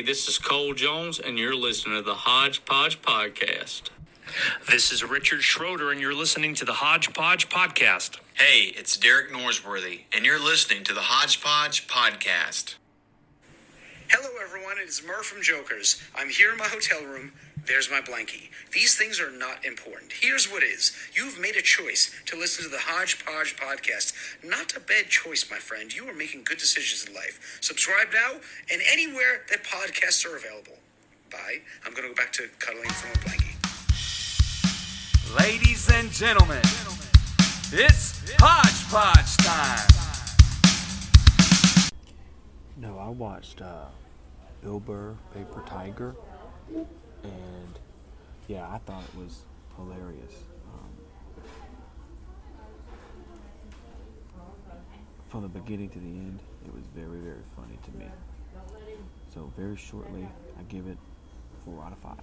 Hey, this is Cole Jones, and you're listening to the Hodgepodge Podcast. This is Richard Schroeder, and you're listening to the Hodgepodge Podcast. Hey, it's Derek Norsworthy, and you're listening to the Hodgepodge Podcast. Hello, everyone. It is Murr from Jokers. I'm here in my hotel room. There's my blankie. These things are not important. Here's what is. You've made a choice to listen to the Hodgepodge podcast. Not a bad choice, my friend. You are making good decisions in life. Subscribe now and anywhere that podcasts are available. Bye. I'm going to go back to cuddling from a blankie. Ladies and gentlemen, it's Hodgepodge time. No, I watched uh, Bill Burr, Paper Tiger, and yeah, I thought it was hilarious. Um, from the beginning to the end, it was very, very funny to me. So very shortly, I give it four out of five.